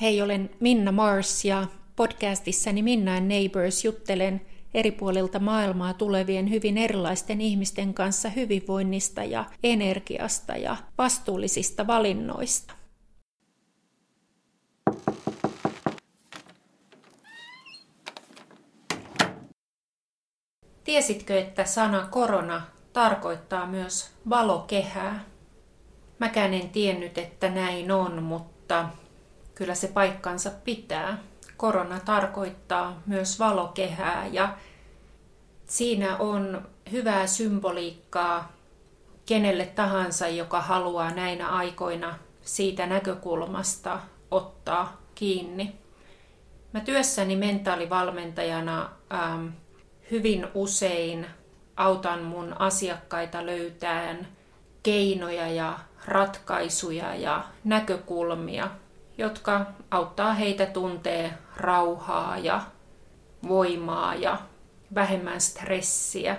Hei, olen Minna Mars ja podcastissani Minna and Neighbors juttelen eri puolilta maailmaa tulevien hyvin erilaisten ihmisten kanssa hyvinvoinnista ja energiasta ja vastuullisista valinnoista. Tiesitkö, että sana korona tarkoittaa myös valokehää? Mäkään en tiennyt, että näin on, mutta kyllä se paikkansa pitää. Korona tarkoittaa myös valokehää ja siinä on hyvää symboliikkaa kenelle tahansa, joka haluaa näinä aikoina siitä näkökulmasta ottaa kiinni. Mä työssäni mentaalivalmentajana ähm, hyvin usein autan mun asiakkaita löytämään keinoja ja ratkaisuja ja näkökulmia jotka auttaa heitä tuntee rauhaa ja voimaa ja vähemmän stressiä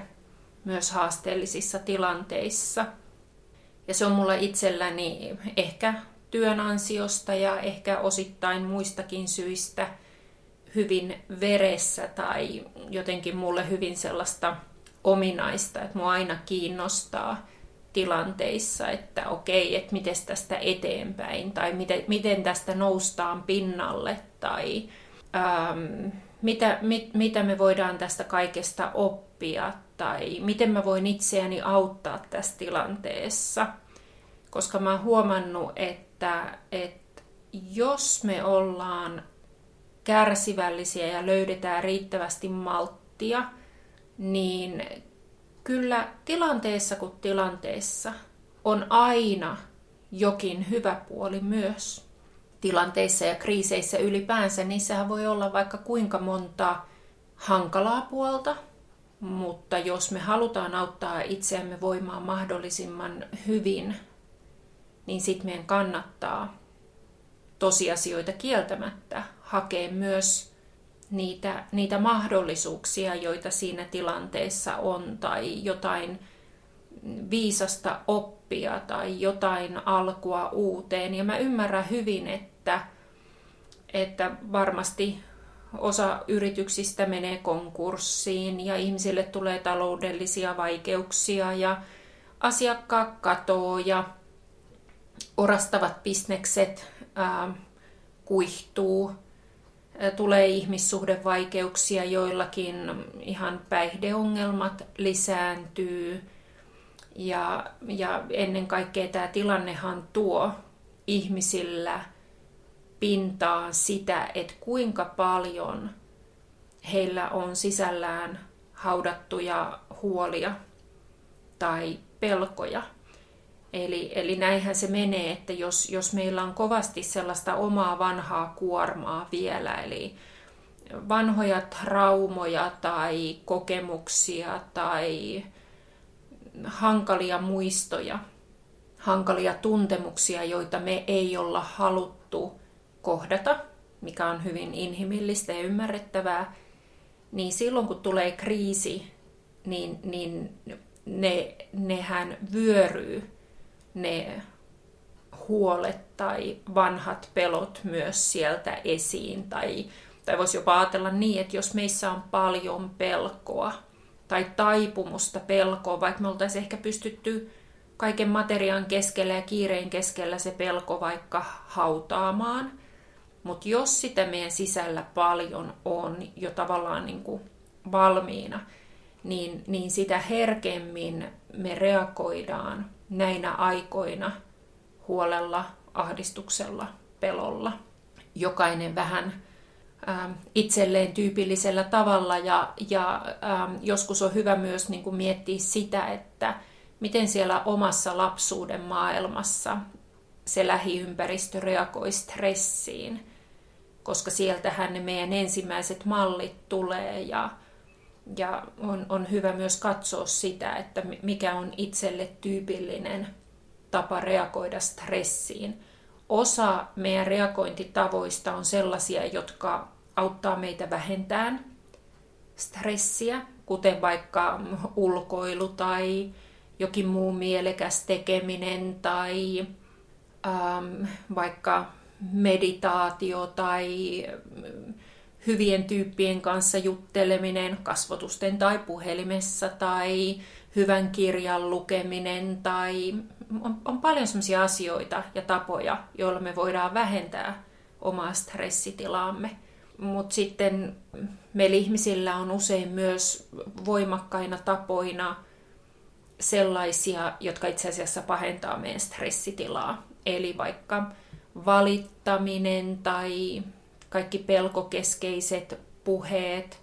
myös haasteellisissa tilanteissa. Ja se on mulla itselläni ehkä työn ansiosta ja ehkä osittain muistakin syistä hyvin veressä tai jotenkin mulle hyvin sellaista ominaista, että mua aina kiinnostaa tilanteissa, että okei, että miten tästä eteenpäin tai miten, miten tästä noustaan pinnalle tai ähm, mitä, mit, mitä me voidaan tästä kaikesta oppia tai miten mä voin itseäni auttaa tässä tilanteessa. Koska mä oon huomannut, että, että jos me ollaan kärsivällisiä ja löydetään riittävästi malttia, niin kyllä tilanteessa kuin tilanteessa on aina jokin hyvä puoli myös. Tilanteissa ja kriiseissä ylipäänsä, niissähän voi olla vaikka kuinka monta hankalaa puolta, mutta jos me halutaan auttaa itseämme voimaan mahdollisimman hyvin, niin sitten meidän kannattaa tosiasioita kieltämättä hakea myös niitä, niitä mahdollisuuksia, joita siinä tilanteessa on, tai jotain viisasta oppia tai jotain alkua uuteen. Ja mä ymmärrän hyvin, että, että varmasti osa yrityksistä menee konkurssiin ja ihmisille tulee taloudellisia vaikeuksia ja asiakkaat katoo ja orastavat bisnekset ää, kuihtuu tulee ihmissuhdevaikeuksia, joillakin ihan päihdeongelmat lisääntyy. Ja, ja ennen kaikkea tämä tilannehan tuo ihmisillä pintaan sitä, että kuinka paljon heillä on sisällään haudattuja huolia tai pelkoja – Eli, eli näinhän se menee, että jos, jos meillä on kovasti sellaista omaa vanhaa kuormaa vielä, eli vanhoja traumoja tai kokemuksia tai hankalia muistoja, hankalia tuntemuksia, joita me ei olla haluttu kohdata, mikä on hyvin inhimillistä ja ymmärrettävää, niin silloin kun tulee kriisi, niin, niin ne, nehän vyöryy ne huolet tai vanhat pelot myös sieltä esiin. Tai, tai voisi jopa ajatella niin, että jos meissä on paljon pelkoa tai taipumusta pelkoa, vaikka me oltaisiin ehkä pystytty kaiken materiaan keskellä ja kiireen keskellä se pelko vaikka hautaamaan, mutta jos sitä meidän sisällä paljon on jo tavallaan niin kuin valmiina, niin, niin sitä herkemmin me reagoidaan näinä aikoina huolella, ahdistuksella, pelolla. Jokainen vähän ähm, itselleen tyypillisellä tavalla ja, ja ähm, joskus on hyvä myös niin kuin miettiä sitä, että miten siellä omassa lapsuuden maailmassa se lähiympäristö reagoi stressiin, koska sieltähän ne meidän ensimmäiset mallit tulee ja, ja on, on hyvä myös katsoa sitä, että mikä on itselle tyypillinen tapa reagoida stressiin. Osa meidän reagointitavoista on sellaisia, jotka auttaa meitä vähentämään stressiä, kuten vaikka ulkoilu tai jokin muu mielekäs tekeminen tai ähm, vaikka meditaatio tai hyvien tyyppien kanssa jutteleminen kasvotusten tai puhelimessa tai hyvän kirjan lukeminen tai on, on paljon sellaisia asioita ja tapoja, joilla me voidaan vähentää omaa stressitilaamme. Mutta sitten meillä ihmisillä on usein myös voimakkaina tapoina sellaisia, jotka itse asiassa pahentaa meidän stressitilaa. Eli vaikka valittaminen tai kaikki pelkokeskeiset puheet,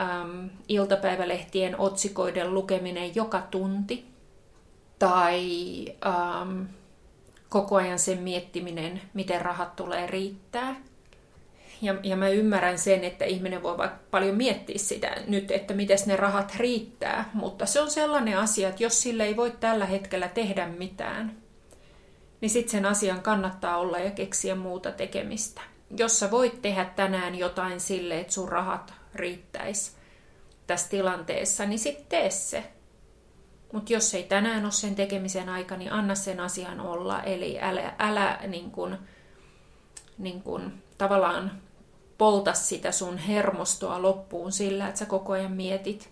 äm, iltapäivälehtien otsikoiden lukeminen joka tunti tai äm, koko ajan sen miettiminen, miten rahat tulee riittää. Ja, ja mä ymmärrän sen, että ihminen voi vaikka paljon miettiä sitä nyt, että miten ne rahat riittää, mutta se on sellainen asia, että jos sille ei voi tällä hetkellä tehdä mitään, niin sitten sen asian kannattaa olla ja keksiä muuta tekemistä. Jos sä voit tehdä tänään jotain sille, että sun rahat riittäisi tässä tilanteessa, niin sitten tee se. Mutta jos ei tänään ole sen tekemisen aika, niin anna sen asian olla. Eli älä, älä niin kun, niin kun, tavallaan polta sitä sun hermostoa loppuun sillä, että sä koko ajan mietit,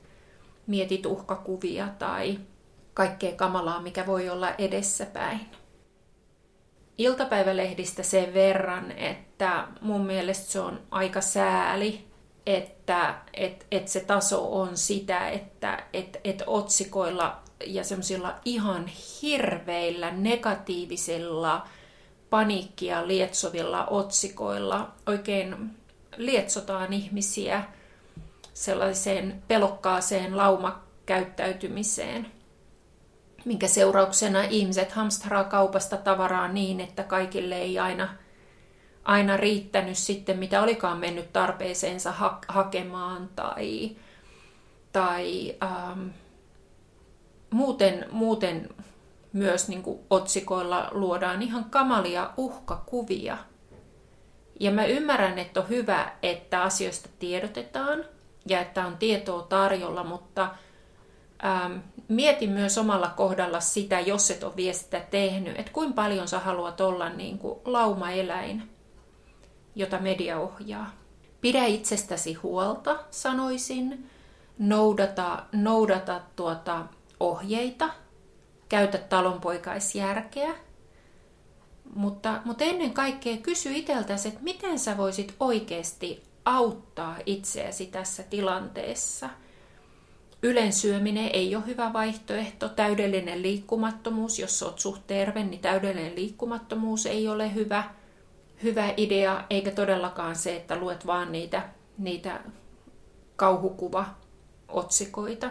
mietit uhkakuvia tai kaikkea kamalaa, mikä voi olla edessäpäin. Iltapäivälehdistä sen verran, että mun mielestä se on aika sääli, että et, et se taso on sitä, että et, et otsikoilla ja semmoisilla ihan hirveillä negatiivisilla paniikkia lietsovilla otsikoilla oikein lietsotaan ihmisiä sellaiseen pelokkaaseen laumakäyttäytymiseen, minkä seurauksena ihmiset hamstraa kaupasta tavaraa niin, että kaikille ei aina, aina riittänyt sitten, mitä olikaan mennyt tarpeeseensa ha- hakemaan tai, tai ähm, muuten, muuten myös niin kuin otsikoilla luodaan ihan kamalia uhkakuvia. Ja mä ymmärrän, että on hyvä, että asioista tiedotetaan ja että on tietoa tarjolla, mutta ähm, mieti myös omalla kohdalla sitä, jos et ole vielä sitä tehnyt, että kuinka paljon sä haluat olla niin kuin laumaeläin, jota media ohjaa. Pidä itsestäsi huolta, sanoisin. Noudata, noudata tuota ohjeita, käytä talonpoikaisjärkeä, mutta, mutta ennen kaikkea kysy itseltäsi, että miten sä voisit oikeasti auttaa itseäsi tässä tilanteessa. Ylensyöminen ei ole hyvä vaihtoehto. Täydellinen liikkumattomuus, jos olet suht terve, niin täydellinen liikkumattomuus ei ole hyvä, hyvä idea, eikä todellakaan se, että luet vaan niitä, niitä kauhukuva-otsikoita.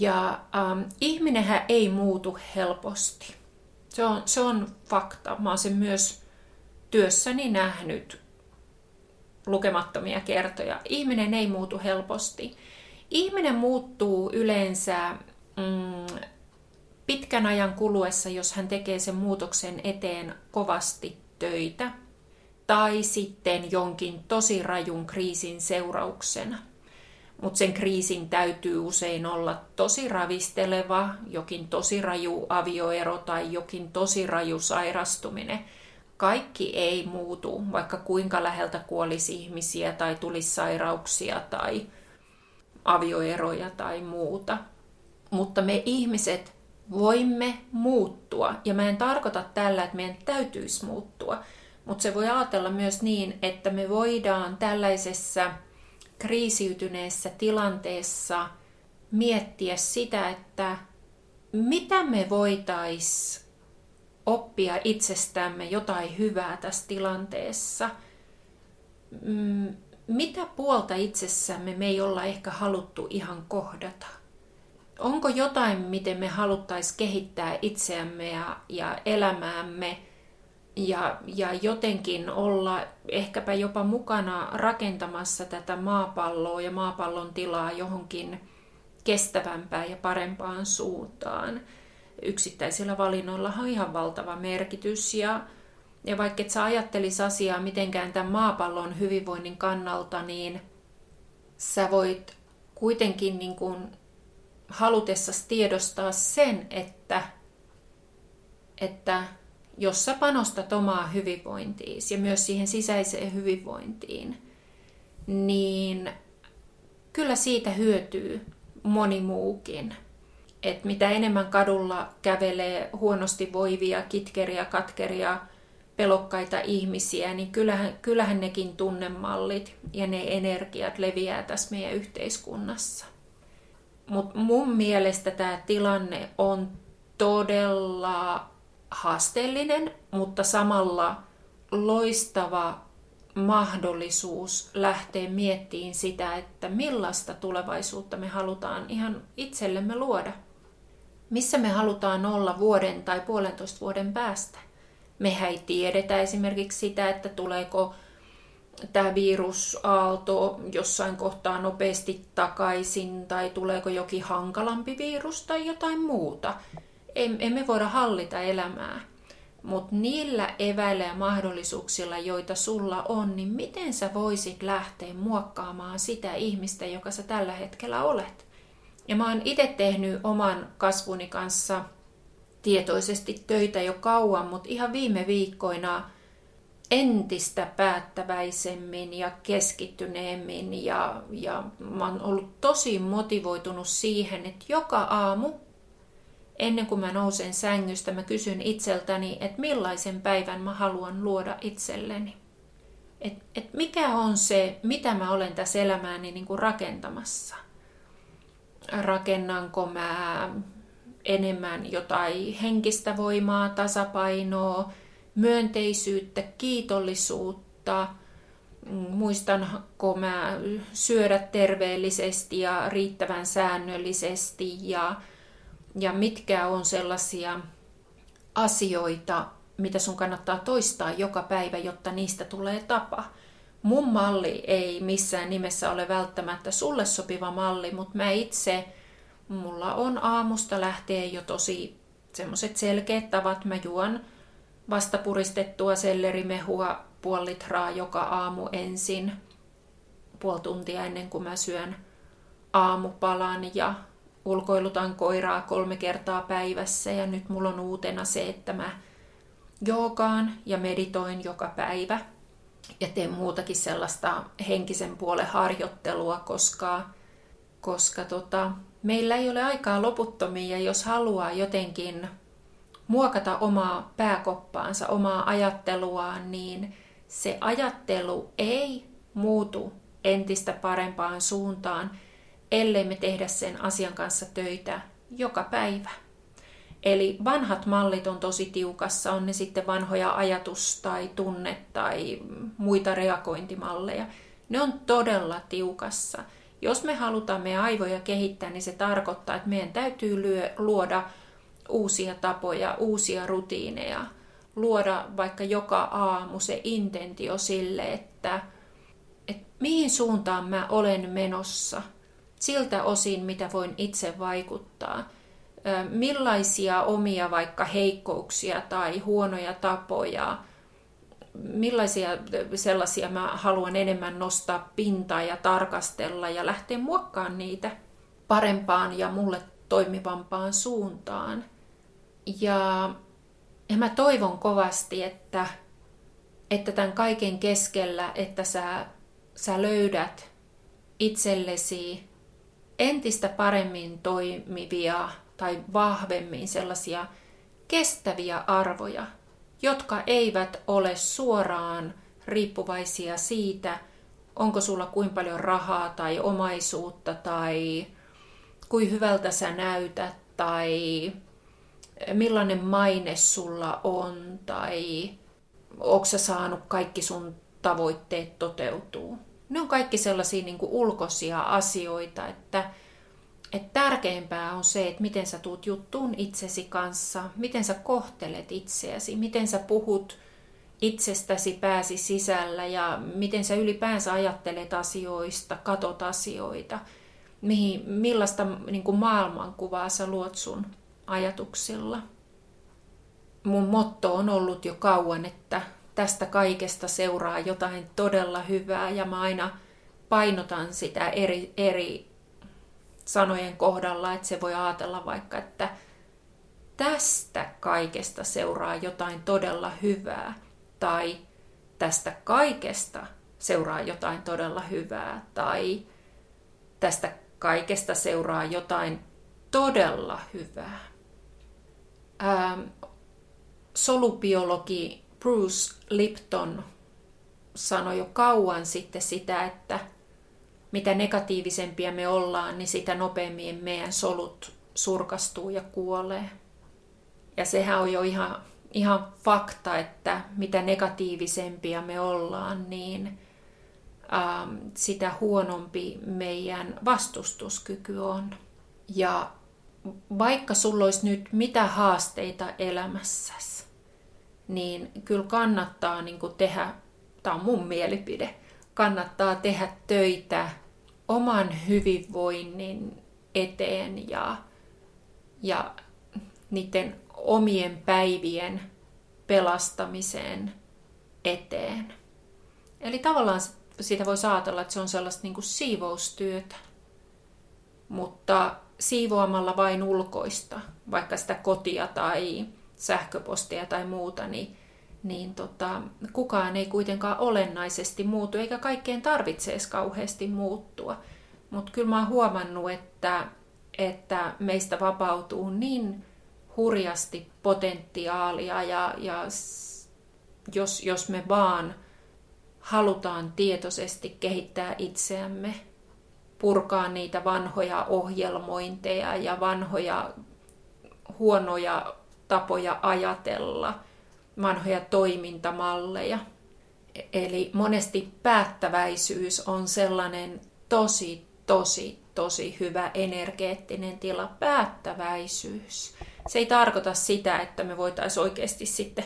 Ja ähm, ihminenhän ei muutu helposti. Se on, se on fakta. Mä oon sen myös työssäni nähnyt lukemattomia kertoja. Ihminen ei muutu helposti. Ihminen muuttuu yleensä mm, pitkän ajan kuluessa, jos hän tekee sen muutoksen eteen kovasti töitä tai sitten jonkin tosi rajun kriisin seurauksena mutta sen kriisin täytyy usein olla tosi ravisteleva, jokin tosi raju avioero tai jokin tosi raju sairastuminen. Kaikki ei muutu, vaikka kuinka läheltä kuolisi ihmisiä tai tulisi sairauksia tai avioeroja tai muuta. Mutta me ihmiset voimme muuttua. Ja mä en tarkoita tällä, että meidän täytyisi muuttua. Mutta se voi ajatella myös niin, että me voidaan tällaisessa kriisiytyneessä tilanteessa miettiä sitä, että mitä me voitais oppia itsestämme jotain hyvää tässä tilanteessa. Mitä puolta itsessämme me ei olla ehkä haluttu ihan kohdata? Onko jotain, miten me haluttaisiin kehittää itseämme ja, ja elämäämme ja, ja jotenkin olla ehkäpä jopa mukana rakentamassa tätä maapalloa ja maapallon tilaa johonkin kestävämpään ja parempaan suuntaan. Yksittäisillä valinnoilla on ihan valtava merkitys ja, ja vaikka et sä ajattelis asiaa mitenkään tämän maapallon hyvinvoinnin kannalta, niin sä voit kuitenkin niin kuin halutessasi tiedostaa sen, että, että jossa panostat omaa hyvinvointiin ja myös siihen sisäiseen hyvinvointiin, niin kyllä siitä hyötyy moni muukin. Et mitä enemmän kadulla kävelee huonosti voivia, kitkeriä, katkeria, pelokkaita ihmisiä, niin kyllähän, kyllähän nekin tunnemallit ja ne energiat leviää tässä meidän yhteiskunnassa. Mutta mun mielestä tämä tilanne on todella haasteellinen, mutta samalla loistava mahdollisuus lähteä miettimään sitä, että millaista tulevaisuutta me halutaan ihan itsellemme luoda. Missä me halutaan olla vuoden tai puolentoista vuoden päästä. Mehän ei tiedetä esimerkiksi sitä, että tuleeko tämä virusaalto jossain kohtaa nopeasti takaisin tai tuleeko jokin hankalampi virus tai jotain muuta. Emme voida hallita elämää. Mutta niillä eväillä ja mahdollisuuksilla, joita sulla on, niin miten sä voisit lähteä muokkaamaan sitä ihmistä, joka sä tällä hetkellä olet? Ja mä oon itse tehnyt oman kasvuni kanssa tietoisesti töitä jo kauan, mutta ihan viime viikkoina entistä päättäväisemmin ja keskittyneemmin ja, ja mä oon ollut tosi motivoitunut siihen, että joka aamu ennen kuin mä nousen sängystä, mä kysyn itseltäni, että millaisen päivän mä haluan luoda itselleni. Et, et mikä on se, mitä mä olen tässä elämääni niin kuin rakentamassa. Rakennanko mä enemmän jotain henkistä voimaa, tasapainoa, myönteisyyttä, kiitollisuutta, muistanko mä syödä terveellisesti ja riittävän säännöllisesti ja ja mitkä on sellaisia asioita, mitä sun kannattaa toistaa joka päivä, jotta niistä tulee tapa. Mun malli ei missään nimessä ole välttämättä sulle sopiva malli, mutta mä itse, mulla on aamusta lähtien jo tosi semmoiset selkeät tavat. Mä juon vastapuristettua sellerimehua puoli litraa joka aamu ensin, puoli tuntia ennen kuin mä syön aamupalan ja ulkoilutan koiraa kolme kertaa päivässä ja nyt mulla on uutena se, että mä joogaan ja meditoin joka päivä ja teen muutakin sellaista henkisen puolen harjoittelua, koska, koska tota, meillä ei ole aikaa loputtomiin ja jos haluaa jotenkin muokata omaa pääkoppaansa, omaa ajatteluaan, niin se ajattelu ei muutu entistä parempaan suuntaan, ellei me tehdä sen asian kanssa töitä joka päivä. Eli vanhat mallit on tosi tiukassa, on ne sitten vanhoja ajatus- tai tunne- tai muita reagointimalleja. Ne on todella tiukassa. Jos me halutaan meidän aivoja kehittää, niin se tarkoittaa, että meidän täytyy luoda uusia tapoja, uusia rutiineja, luoda vaikka joka aamu se intentio sille, että, että mihin suuntaan mä olen menossa – siltä osin, mitä voin itse vaikuttaa. Millaisia omia vaikka heikkouksia tai huonoja tapoja, millaisia sellaisia mä haluan enemmän nostaa pintaa ja tarkastella ja lähteä muokkaamaan niitä parempaan ja mulle toimivampaan suuntaan. Ja, ja mä toivon kovasti, että, että tämän kaiken keskellä, että sä, sä löydät itsellesi entistä paremmin toimivia tai vahvemmin sellaisia kestäviä arvoja, jotka eivät ole suoraan riippuvaisia siitä, onko sulla kuinka paljon rahaa tai omaisuutta tai kuin hyvältä sä näytät tai millainen maine sulla on tai onko sä saanut kaikki sun tavoitteet toteutuu. Ne on kaikki sellaisia niin kuin ulkoisia asioita, että, että tärkeämpää on se, että miten sä tuut juttuun itsesi kanssa, miten sä kohtelet itseäsi, miten sä puhut itsestäsi pääsi sisällä ja miten sä ylipäänsä ajattelet asioista, katot asioita, mihin, millaista niin kuin maailmankuvaa sä luot sun ajatuksilla. Mun motto on ollut jo kauan, että tästä kaikesta seuraa jotain todella hyvää ja mä aina painotan sitä eri, eri sanojen kohdalla, että se voi ajatella vaikka, että tästä kaikesta seuraa jotain todella hyvää tai tästä kaikesta seuraa jotain todella hyvää tai tästä kaikesta seuraa jotain todella hyvää. Ähm, solubiologi Bruce Lipton sanoi jo kauan sitten sitä, että mitä negatiivisempia me ollaan, niin sitä nopeammin meidän solut surkastuu ja kuolee. Ja sehän on jo ihan, ihan fakta, että mitä negatiivisempia me ollaan, niin ähm, sitä huonompi meidän vastustuskyky on. Ja vaikka sulla olisi nyt mitä haasteita elämässäsi, niin kyllä kannattaa niin tehdä, tämä on mun mielipide, kannattaa tehdä töitä oman hyvinvoinnin eteen ja, ja niiden omien päivien pelastamiseen eteen. Eli tavallaan siitä voi ajatella, että se on sellaista niin kuin siivoustyötä, mutta siivoamalla vain ulkoista, vaikka sitä kotia tai sähköpostia tai muuta, niin, niin tota, kukaan ei kuitenkaan olennaisesti muutu, eikä kaikkeen tarvitse edes kauheasti muuttua. Mutta kyllä mä oon huomannut, että, että meistä vapautuu niin hurjasti potentiaalia ja, ja jos, jos me vaan halutaan tietoisesti kehittää itseämme, purkaa niitä vanhoja ohjelmointeja ja vanhoja huonoja tapoja ajatella, vanhoja toimintamalleja. Eli monesti päättäväisyys on sellainen tosi, tosi, tosi hyvä energeettinen tila. Päättäväisyys. Se ei tarkoita sitä, että me voitaisiin oikeasti sitten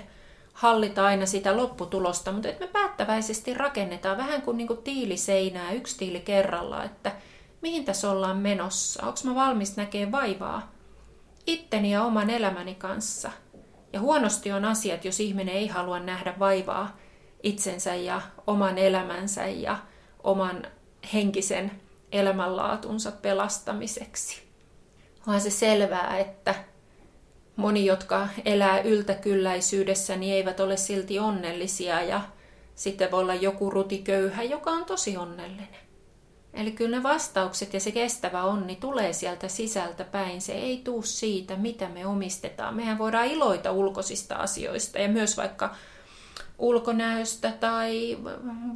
hallita aina sitä lopputulosta, mutta että me päättäväisesti rakennetaan vähän kuin, niin kuin tiiliseinää, yksi tiili kerrallaan, että mihin tässä ollaan menossa, onko mä valmis näkemään vaivaa itteni ja oman elämäni kanssa. Ja huonosti on asiat, jos ihminen ei halua nähdä vaivaa itsensä ja oman elämänsä ja oman henkisen elämänlaatunsa pelastamiseksi. Onhan se selvää, että moni, jotka elää yltäkylläisyydessä, niin eivät ole silti onnellisia ja sitten voi olla joku rutiköyhä, joka on tosi onnellinen. Eli kyllä ne vastaukset ja se kestävä onni tulee sieltä sisältä päin. Se ei tuu siitä, mitä me omistetaan. Mehän voidaan iloita ulkoisista asioista ja myös vaikka ulkonäöstä tai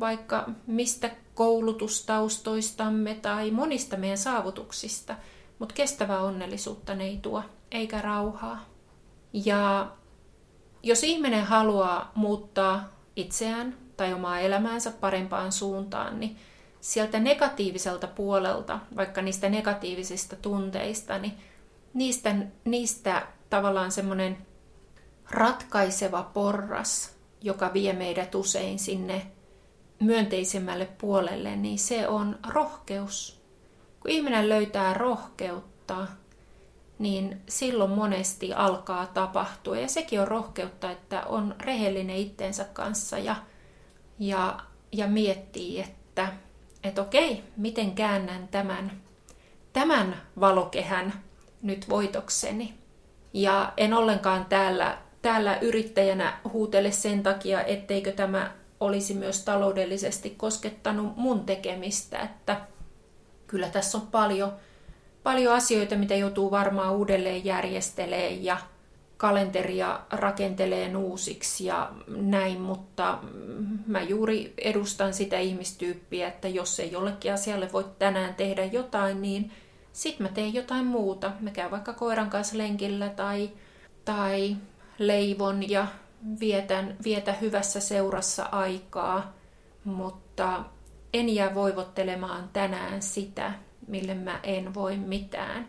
vaikka mistä koulutustaustoistamme tai monista meidän saavutuksista. Mutta kestävää onnellisuutta ne ei tuo, eikä rauhaa. Ja jos ihminen haluaa muuttaa itseään tai omaa elämäänsä parempaan suuntaan, niin sieltä negatiiviselta puolelta, vaikka niistä negatiivisista tunteista, niin niistä, niistä tavallaan semmoinen ratkaiseva porras, joka vie meidät usein sinne myönteisemmälle puolelle, niin se on rohkeus. Kun ihminen löytää rohkeutta, niin silloin monesti alkaa tapahtua. Ja sekin on rohkeutta, että on rehellinen itsensä kanssa ja, ja, ja miettii, että että okei, miten käännän tämän, tämän valokehän nyt voitokseni. Ja en ollenkaan täällä, täällä yrittäjänä huutele sen takia, etteikö tämä olisi myös taloudellisesti koskettanut mun tekemistä, että kyllä tässä on paljon, paljon asioita, mitä joutuu varmaan uudelleen järjestelemään ja kalenteria rakentelee uusiksi ja näin, mutta mä juuri edustan sitä ihmistyyppiä, että jos ei jollekin asialle voi tänään tehdä jotain, niin sit mä teen jotain muuta. Mä käyn vaikka koiran kanssa lenkillä tai, tai leivon ja vietän, vietä hyvässä seurassa aikaa, mutta en jää voivottelemaan tänään sitä, mille mä en voi mitään.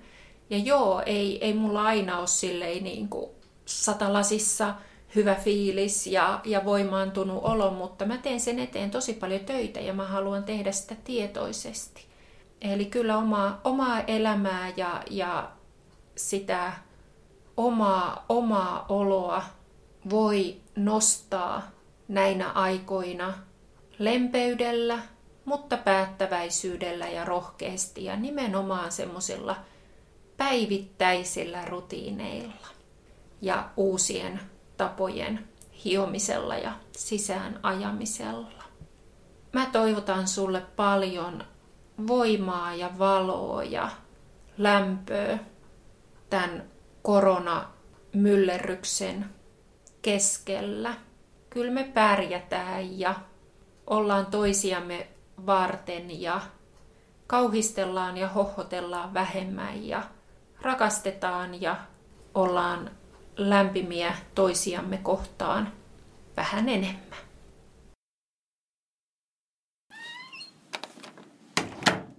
Ja joo, ei, ei mulla aina ole silleen niin kuin satalasissa hyvä fiilis ja, ja voimaantunut olo, mutta mä teen sen eteen tosi paljon töitä ja mä haluan tehdä sitä tietoisesti. Eli kyllä omaa, omaa elämää ja, ja sitä omaa, omaa oloa voi nostaa näinä aikoina lempeydellä, mutta päättäväisyydellä ja rohkeasti ja nimenomaan semmoisilla päivittäisillä rutiineilla. Ja uusien tapojen hiomisella ja sisään ajamisella. Mä toivotan sulle paljon voimaa ja valoa ja lämpöä tämän koronamyllerryksen keskellä. Kyllä me pärjätään ja ollaan toisiamme varten ja kauhistellaan ja hohotellaan vähemmän ja rakastetaan ja ollaan lämpimiä toisiamme kohtaan vähän enemmän.